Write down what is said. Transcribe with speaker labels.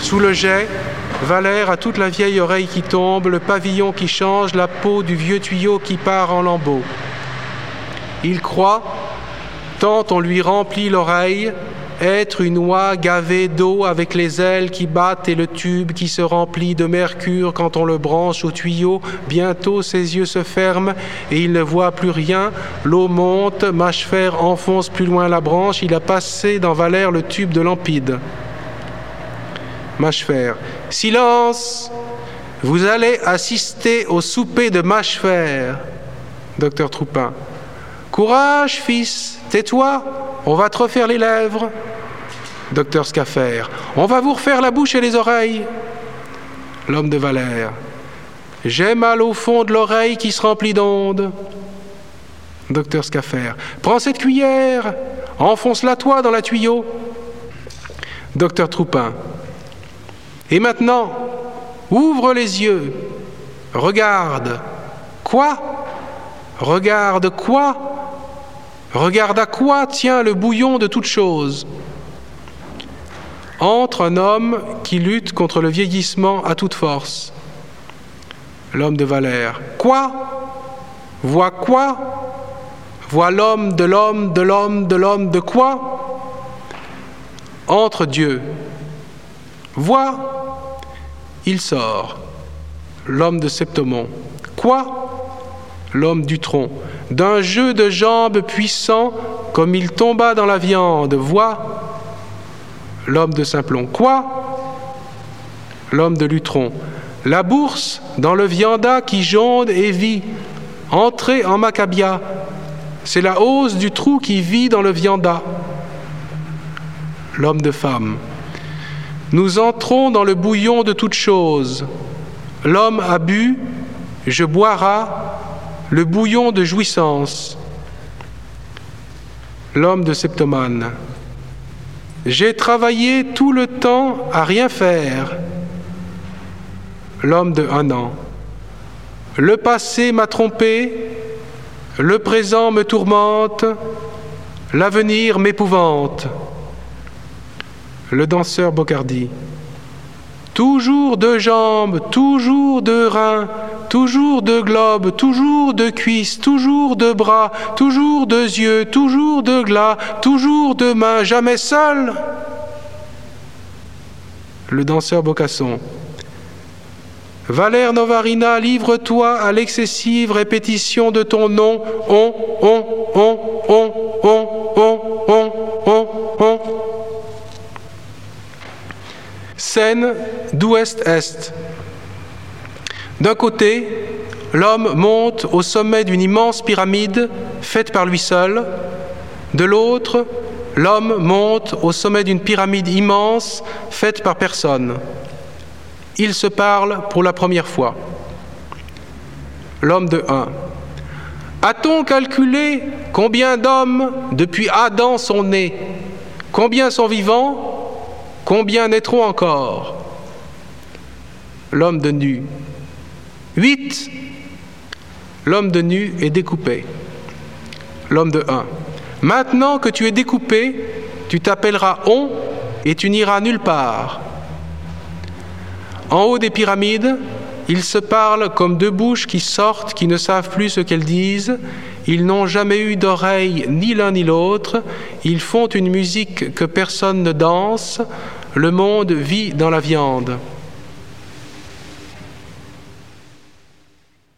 Speaker 1: Sous le jet, Valère a toute la vieille oreille qui tombe, le pavillon qui change, la peau du vieux tuyau qui part en lambeaux. Il croit, tant on lui remplit l'oreille, être une oie gavée d'eau avec les ailes qui battent et le tube qui se remplit de mercure quand on le branche au tuyau. Bientôt ses yeux se ferment et il ne voit plus rien. L'eau monte, Mâchefer enfonce plus loin la branche. Il a passé dans Valère le tube de Lampide. Mâchefer. Silence Vous allez assister au souper de Mâchefer. Docteur Troupin. Courage, fils, tais-toi, on va te refaire les lèvres. Docteur Scaffer. On va vous refaire la bouche et les oreilles. L'homme de Valère. J'ai mal au fond de l'oreille qui se remplit d'ondes. Docteur Scaffer. Prends cette cuillère, enfonce-la toi dans la tuyau. Docteur Troupin. Et maintenant, ouvre les yeux, regarde. Quoi? Regarde quoi? Regarde à quoi tient le bouillon de toute chose Entre un homme qui lutte contre le vieillissement à toute force. L'homme de Valère. Quoi? Vois quoi? Vois l'homme de l'homme de l'homme de l'homme de quoi? Entre Dieu. Vois il sort. L'homme de Septomon. Quoi? L'homme du tronc. D'un jeu de jambes puissant, comme il tomba dans la viande. Vois L'homme de Simplon. Quoi? L'homme de Lutron. La bourse dans le vianda qui jonde et vit. Entrez en Maccabia. C'est la hausse du trou qui vit dans le vianda. L'homme de femme. Nous entrons dans le bouillon de toutes choses. L'homme a bu, je boira le bouillon de jouissance. L'homme de Septomane. J'ai travaillé tout le temps à rien faire. L'homme de un. Le passé m'a trompé, le présent me tourmente, l'avenir m'épouvante le danseur Bocardi. Toujours de jambes, toujours de reins, toujours de globes, toujours de cuisses, toujours de bras, toujours de yeux, toujours de glas, toujours de mains, jamais seul. Le danseur Bocasson. Valère Novarina, livre-toi à l'excessive répétition de ton nom, on, on, on, on, on, on, on. D'ouest-est. D'un côté, l'homme monte au sommet d'une immense pyramide faite par lui seul. De l'autre, l'homme monte au sommet d'une pyramide immense faite par personne. Ils se parlent pour la première fois. L'homme de 1. A-t-on calculé combien d'hommes depuis Adam sont nés? Combien sont vivants? Combien naîtront encore L'homme de nu. Huit. L'homme de nu est découpé. L'homme de un. Maintenant que tu es découpé, tu t'appelleras On et tu n'iras nulle part. En haut des pyramides, ils se parlent comme deux bouches qui sortent, qui ne savent plus ce qu'elles disent. Ils n'ont jamais eu d'oreilles, ni l'un ni l'autre. Ils font une musique que personne ne danse. Le monde vit dans la viande.